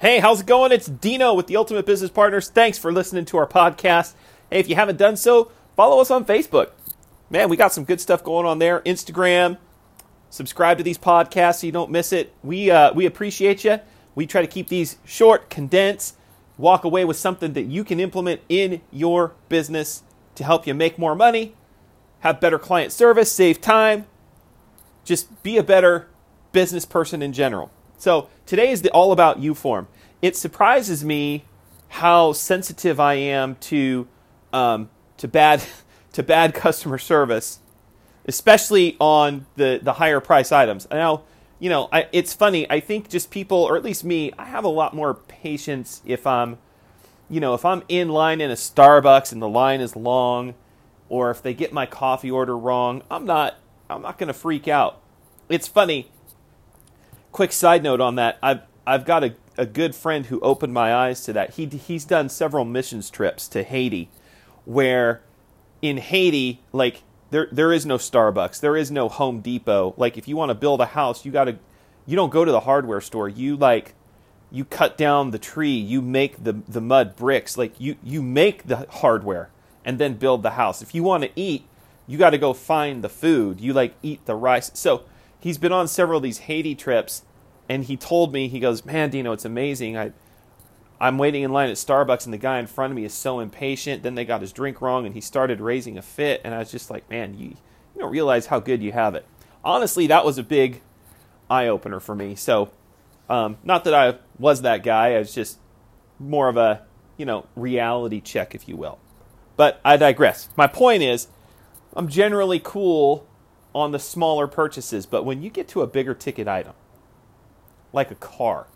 Hey, how's it going? It's Dino with the Ultimate Business Partners. Thanks for listening to our podcast. Hey, if you haven't done so, follow us on Facebook. Man, we got some good stuff going on there. Instagram. Subscribe to these podcasts so you don't miss it. We uh, we appreciate you. We try to keep these short, condensed. Walk away with something that you can implement in your business to help you make more money, have better client service, save time, just be a better business person in general. So today is the all about you form. It surprises me how sensitive I am to um, to bad to bad customer service, especially on the the higher price items. Now, you know, I, it's funny. I think just people, or at least me, I have a lot more patience if I'm, you know, if I'm in line in a Starbucks and the line is long, or if they get my coffee order wrong. I'm not. I'm not going to freak out. It's funny. Quick side note on that. I've I've got a, a good friend who opened my eyes to that. He he's done several missions trips to Haiti, where in Haiti, like there there is no Starbucks, there is no Home Depot. Like if you want to build a house, you got to you don't go to the hardware store. You like you cut down the tree, you make the the mud bricks, like you you make the hardware and then build the house. If you want to eat, you got to go find the food. You like eat the rice. So, he's been on several of these Haiti trips and he told me he goes, "Man, Dino, it's amazing. I I'm waiting in line at Starbucks and the guy in front of me is so impatient. Then they got his drink wrong and he started raising a fit. And I was just like, man, you, you don't realize how good you have it. Honestly, that was a big eye opener for me. So, um, not that I was that guy, I was just more of a, you know, reality check, if you will. But I digress. My point is, I'm generally cool on the smaller purchases, but when you get to a bigger ticket item, like a car,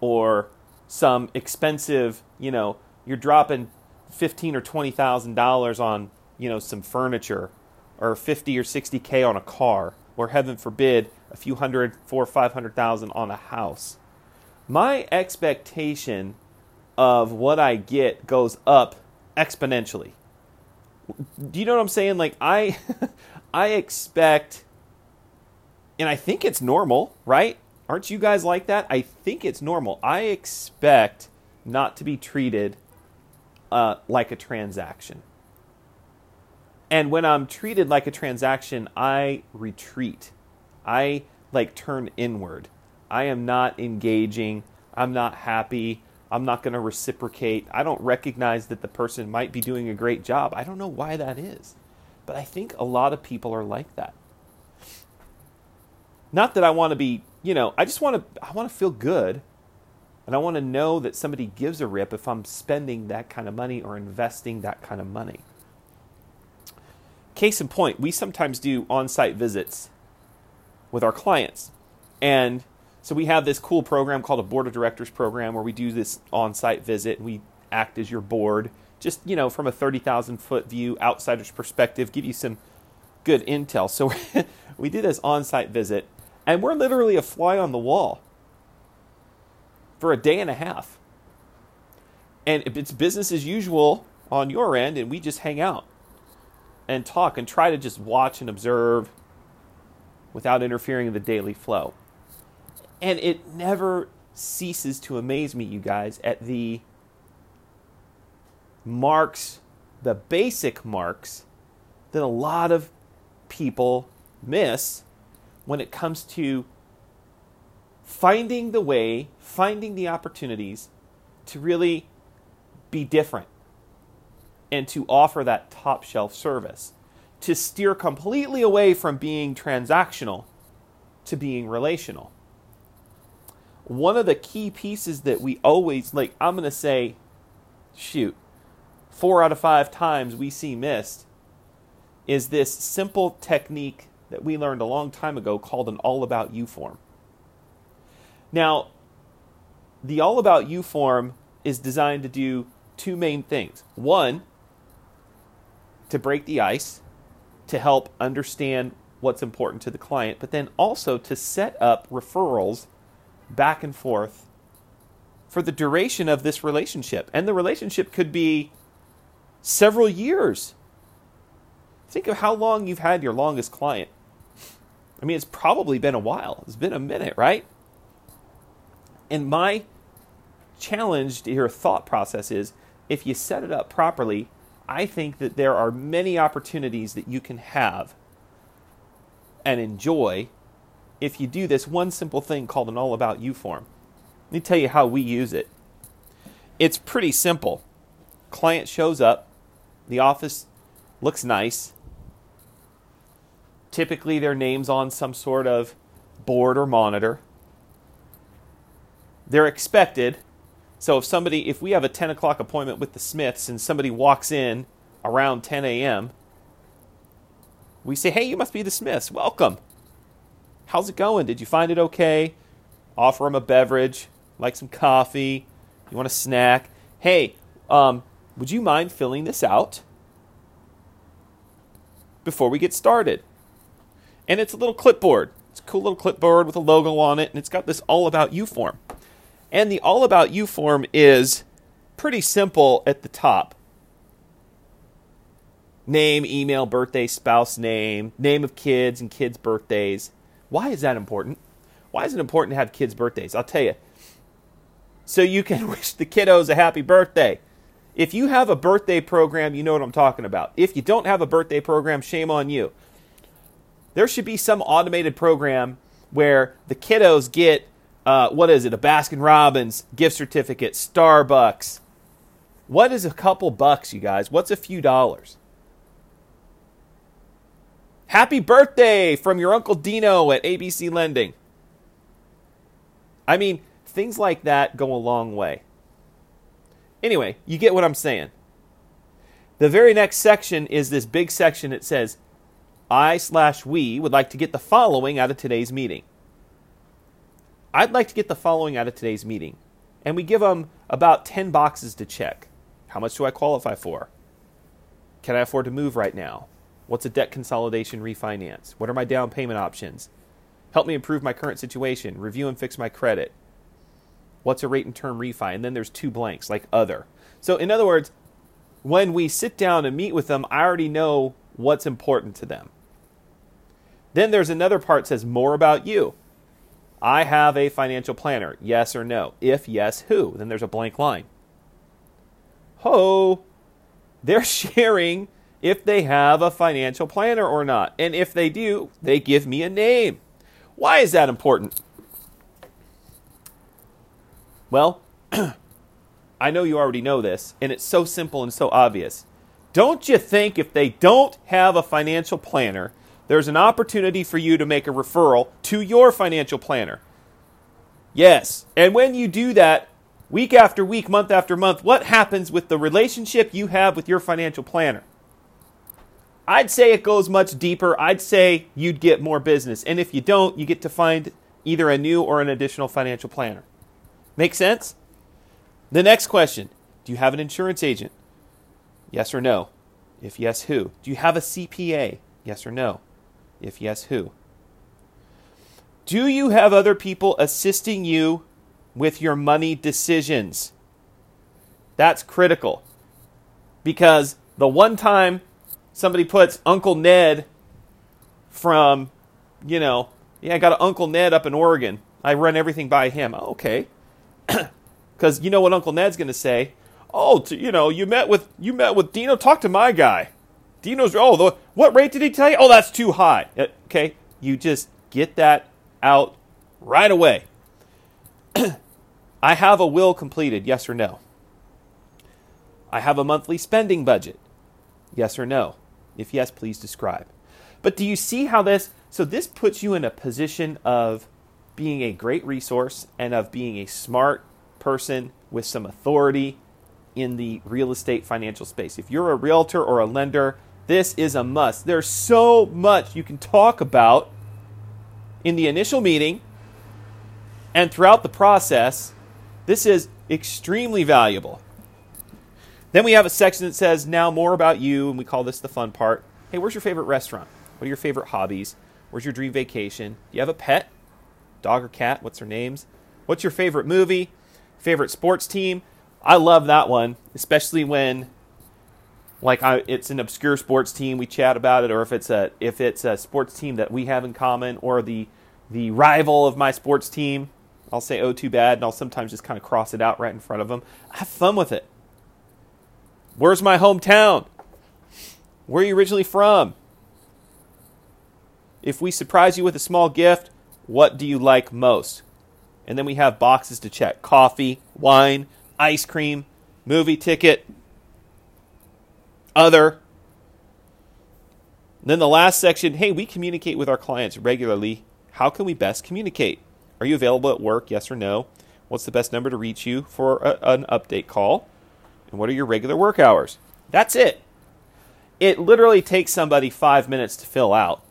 or some expensive, you know, you're dropping fifteen or twenty thousand dollars on, you know, some furniture, or fifty or sixty k on a car, or heaven forbid, a few hundred, four or five hundred thousand on a house. My expectation of what I get goes up exponentially. Do you know what I'm saying? Like I, I expect, and I think it's normal, right? Aren't you guys like that? I think it's normal. I expect not to be treated uh, like a transaction. And when I'm treated like a transaction, I retreat. I like turn inward. I am not engaging. I'm not happy. I'm not going to reciprocate. I don't recognize that the person might be doing a great job. I don't know why that is. But I think a lot of people are like that. Not that I want to be you know, I just want to I want to feel good and I want to know that somebody gives a rip if I'm spending that kind of money or investing that kind of money. Case in point, we sometimes do on-site visits with our clients. And so we have this cool program called a board of directors program where we do this on-site visit and we act as your board just, you know, from a 30,000 foot view, outsider's perspective, give you some good intel. So we do this on-site visit and we're literally a fly on the wall for a day and a half. And it's business as usual on your end, and we just hang out and talk and try to just watch and observe without interfering in the daily flow. And it never ceases to amaze me, you guys, at the marks, the basic marks that a lot of people miss when it comes to finding the way, finding the opportunities to really be different and to offer that top shelf service, to steer completely away from being transactional to being relational. One of the key pieces that we always, like, I'm going to say, shoot, four out of five times we see missed is this simple technique that we learned a long time ago called an all about you form. Now, the all about you form is designed to do two main things. One, to break the ice, to help understand what's important to the client, but then also to set up referrals back and forth for the duration of this relationship. And the relationship could be several years. Think of how long you've had your longest client. I mean, it's probably been a while. It's been a minute, right? And my challenge to your thought process is if you set it up properly, I think that there are many opportunities that you can have and enjoy if you do this one simple thing called an all about you form. Let me tell you how we use it. It's pretty simple. Client shows up, the office looks nice. Typically, their name's on some sort of board or monitor. They're expected. So if somebody, if we have a 10 o'clock appointment with the Smiths and somebody walks in around 10 a.m., we say, hey, you must be the Smiths. Welcome. How's it going? Did you find it okay? Offer them a beverage, like some coffee. You want a snack? Hey, um, would you mind filling this out before we get started? And it's a little clipboard. It's a cool little clipboard with a logo on it, and it's got this all about you form. And the all about you form is pretty simple at the top name, email, birthday, spouse name, name of kids and kids' birthdays. Why is that important? Why is it important to have kids' birthdays? I'll tell you. So you can wish the kiddos a happy birthday. If you have a birthday program, you know what I'm talking about. If you don't have a birthday program, shame on you. There should be some automated program where the kiddos get uh, what is it? A Baskin Robbins gift certificate, Starbucks. What is a couple bucks, you guys? What's a few dollars? Happy birthday from your Uncle Dino at ABC Lending. I mean, things like that go a long way. Anyway, you get what I'm saying. The very next section is this big section that says, I slash we would like to get the following out of today's meeting. I'd like to get the following out of today's meeting. And we give them about 10 boxes to check. How much do I qualify for? Can I afford to move right now? What's a debt consolidation refinance? What are my down payment options? Help me improve my current situation. Review and fix my credit. What's a rate and term refi? And then there's two blanks, like other. So, in other words, when we sit down and meet with them, I already know what's important to them. Then there's another part says more about you. I have a financial planner. Yes or no? If yes, who? Then there's a blank line. Ho! They're sharing if they have a financial planner or not. And if they do, they give me a name. Why is that important? Well, I know you already know this, and it's so simple and so obvious. Don't you think if they don't have a financial planner, there's an opportunity for you to make a referral to your financial planner. Yes. And when you do that, week after week, month after month, what happens with the relationship you have with your financial planner? I'd say it goes much deeper. I'd say you'd get more business. And if you don't, you get to find either a new or an additional financial planner. Make sense? The next question Do you have an insurance agent? Yes or no? If yes, who? Do you have a CPA? Yes or no? If yes, who? Do you have other people assisting you with your money decisions? That's critical. Because the one time somebody puts Uncle Ned from, you know, yeah, I got an Uncle Ned up in Oregon. I run everything by him. Oh, okay. Because you know what Uncle Ned's going to say? Oh, to, you know, you met with you met with Dino. Talk to my guy. Dino's oh, the, what rate did he tell you? Oh, that's too high. Uh, okay, you just get that out right away. I have a will completed, yes or no? I have a monthly spending budget, yes or no? If yes, please describe. But do you see how this? So this puts you in a position of being a great resource and of being a smart person with some authority in the real estate financial space. If you're a realtor or a lender, this is a must. There's so much you can talk about in the initial meeting and throughout the process. This is extremely valuable. Then we have a section that says, Now more about you, and we call this the fun part. Hey, where's your favorite restaurant? What are your favorite hobbies? Where's your dream vacation? Do you have a pet? Dog or cat? What's their names? What's your favorite movie? Favorite sports team? I love that one, especially when like I, it's an obscure sports team we chat about it or if it's a if it's a sports team that we have in common or the the rival of my sports team I'll say, oh, too bad, and I'll sometimes just kind of cross it out right in front of them. Have fun with it. Where's my hometown? Where are you originally from? If we surprise you with a small gift, what do you like most? And then we have boxes to check coffee, wine, ice cream, movie ticket, other. then the last section hey, we communicate with our clients regularly. How can we best communicate? Are you available at work? Yes or no? What's the best number to reach you for a, an update call? And what are your regular work hours? That's it. It literally takes somebody five minutes to fill out.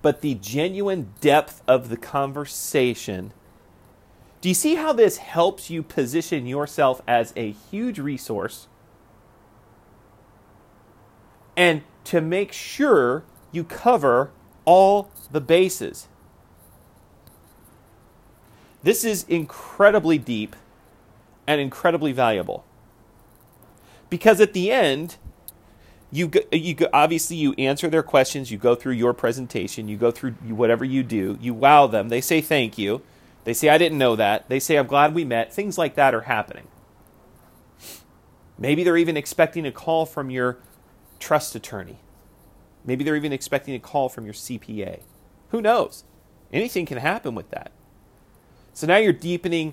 But the genuine depth of the conversation. Do you see how this helps you position yourself as a huge resource? And to make sure you cover all the bases. This is incredibly deep and incredibly valuable. Because at the end, you you obviously you answer their questions, you go through your presentation, you go through whatever you do, you wow them, they say thank you. They say I didn't know that. They say I'm glad we met. Things like that are happening. Maybe they're even expecting a call from your trust attorney. Maybe they're even expecting a call from your CPA. Who knows? Anything can happen with that. So now you're deepening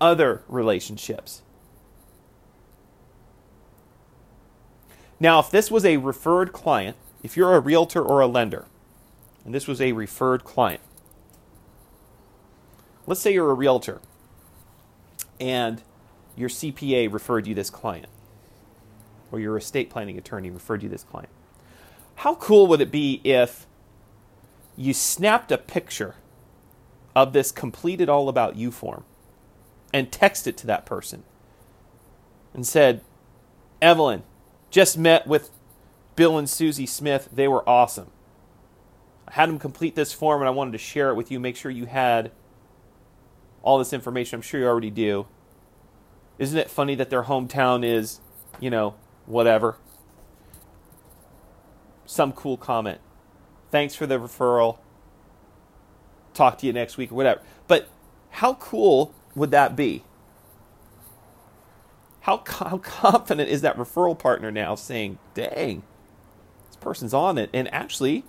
other relationships. Now, if this was a referred client, if you're a realtor or a lender, and this was a referred client, let's say you're a realtor and your CPA referred you this client, or your estate planning attorney referred you this client. How cool would it be if you snapped a picture of this completed all about you form and texted it to that person and said, Evelyn, just met with Bill and Susie Smith. They were awesome. I had them complete this form and I wanted to share it with you. Make sure you had all this information. I'm sure you already do. Isn't it funny that their hometown is, you know, whatever? Some cool comment. Thanks for the referral. Talk to you next week or whatever. But how cool would that be? How, how confident is that referral partner now saying, dang, this person's on it? And actually,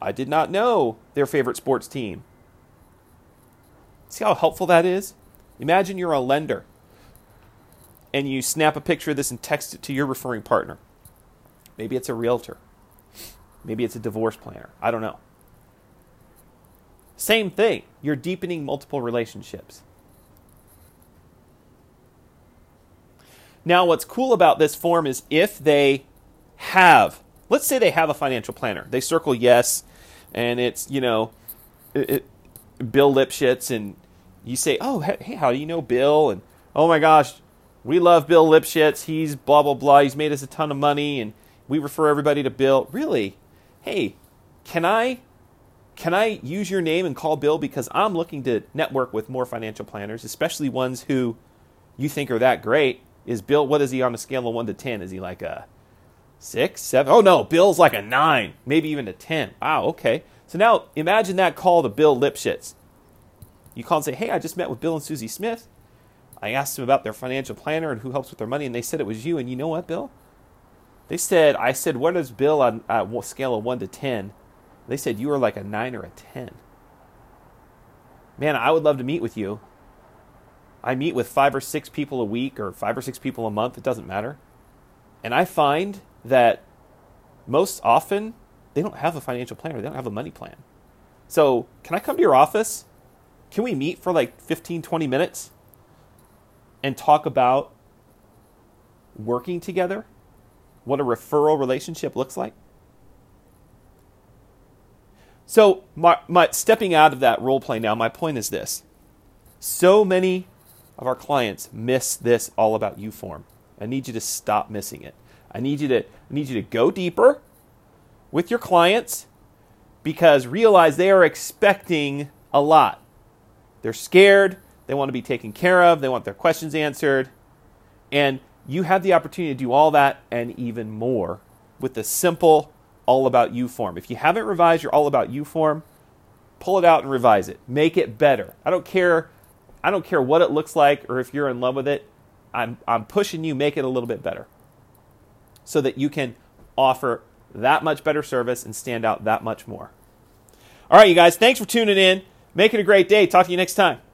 I did not know their favorite sports team. See how helpful that is? Imagine you're a lender and you snap a picture of this and text it to your referring partner. Maybe it's a realtor. Maybe it's a divorce planner. I don't know. Same thing. You're deepening multiple relationships. Now, what's cool about this form is if they have, let's say they have a financial planner, they circle yes, and it's, you know, it, it, Bill Lipschitz, and you say, oh, hey, how do you know Bill? And oh my gosh, we love Bill Lipschitz. He's blah, blah, blah. He's made us a ton of money, and we refer everybody to Bill. Really? Hey, can I can I use your name and call Bill because I'm looking to network with more financial planners, especially ones who you think are that great is Bill, what is he on a scale of 1 to 10? Is he like a 6, 7? Oh, no, Bill's like a 9, maybe even a 10. Wow, okay. So now imagine that call to Bill Lipschitz. You call and say, hey, I just met with Bill and Susie Smith. I asked them about their financial planner and who helps with their money, and they said it was you. And you know what, Bill? They said, I said, what is Bill on a scale of 1 to 10? They said you were like a 9 or a 10. Man, I would love to meet with you. I meet with five or six people a week or five or six people a month, it doesn't matter. And I find that most often they don't have a financial planner, they don't have a money plan. So, can I come to your office? Can we meet for like 15, 20 minutes and talk about working together? What a referral relationship looks like? So, my, my stepping out of that role play now, my point is this. So many of our clients miss this all about you form. I need you to stop missing it. I need you to I need you to go deeper with your clients because realize they are expecting a lot. They're scared, they want to be taken care of, they want their questions answered, and you have the opportunity to do all that and even more with the simple all about you form. If you haven't revised your all about you form, pull it out and revise it. Make it better. I don't care. I don't care what it looks like or if you're in love with it. I'm, I'm pushing you, make it a little bit better so that you can offer that much better service and stand out that much more. All right, you guys, thanks for tuning in. Make it a great day. Talk to you next time.